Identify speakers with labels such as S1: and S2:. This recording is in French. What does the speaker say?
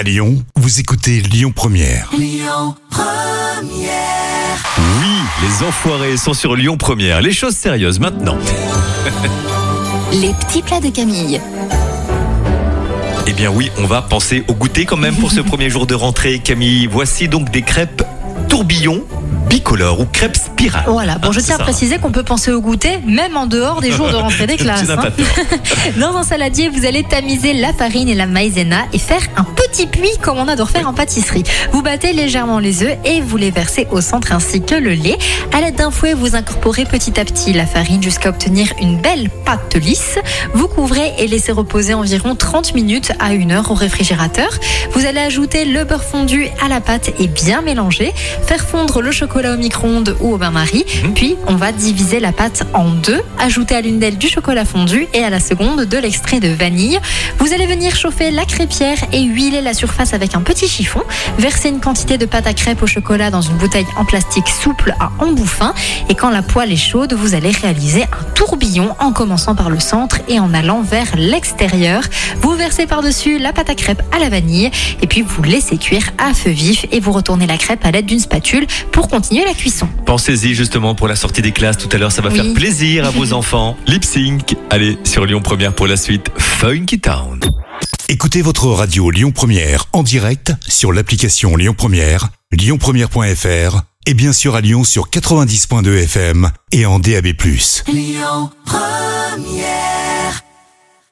S1: À Lyon, vous écoutez Lyon Première.
S2: Oui, les enfoirés sont sur Lyon Première. Les choses sérieuses maintenant.
S3: Les petits plats de Camille.
S2: Eh bien oui, on va penser au goûter quand même pour ce premier jour de rentrée. Camille, voici donc des crêpes tourbillon bicolore ou crêpes spirale.
S4: Voilà, bon,
S2: Ah,
S4: je tiens à
S2: ça.
S4: préciser qu'on peut penser au goûter, même en dehors des jours de rentrée des classes. Hein. Dans un saladier, vous allez tamiser la farine et la maïzena et faire un petit puits comme on adore faire en pâtisserie. Vous battez légèrement les œufs et vous les versez au centre ainsi que le lait. À l'aide d'un fouet, vous incorporez petit à petit la farine jusqu'à obtenir une belle pâte lisse. Vous couvrez et laissez reposer environ 30 minutes à 1 heure au réfrigérateur. Vous allez ajouter le beurre fondu à la pâte et bien mélanger. Faire fondre le chocolat au micro-ondes ou au bain-marie. Puis, on va diviser la pâte en deux. Ajouter à l'une d'elles du chocolat fondu et à la seconde de l'extrait de vanille. Vous allez venir chauffer la crêpière et huiler la surface avec un petit chiffon. Verser une quantité de pâte à crêpes au chocolat dans une bouteille en plastique souple à embout fin. Et quand la poêle est chaude, vous allez réaliser un tourbillon en commençant par le centre et en allant vers l'extérieur. Vous versez par-dessus la pâte à crêpes à la vanille et puis vous laissez cuire à feu vif et vous retournez la crêpe à l'aide d'une spatule pour continuer la cuisson.
S2: Pensez-y justement pour la sortie des classes tout à l'heure, ça va
S4: Oui.
S2: faire plaisir à vos enfants. Lip sync. Allez, sur Lyon Première pour la suite. Funky Town.
S1: Écoutez votre radio Lyon Première en direct sur l'application Lyon Première, lyonpremière.fr et bien sûr à Lyon sur 90.2 FM et en DAB+.
S3: Lyon Première.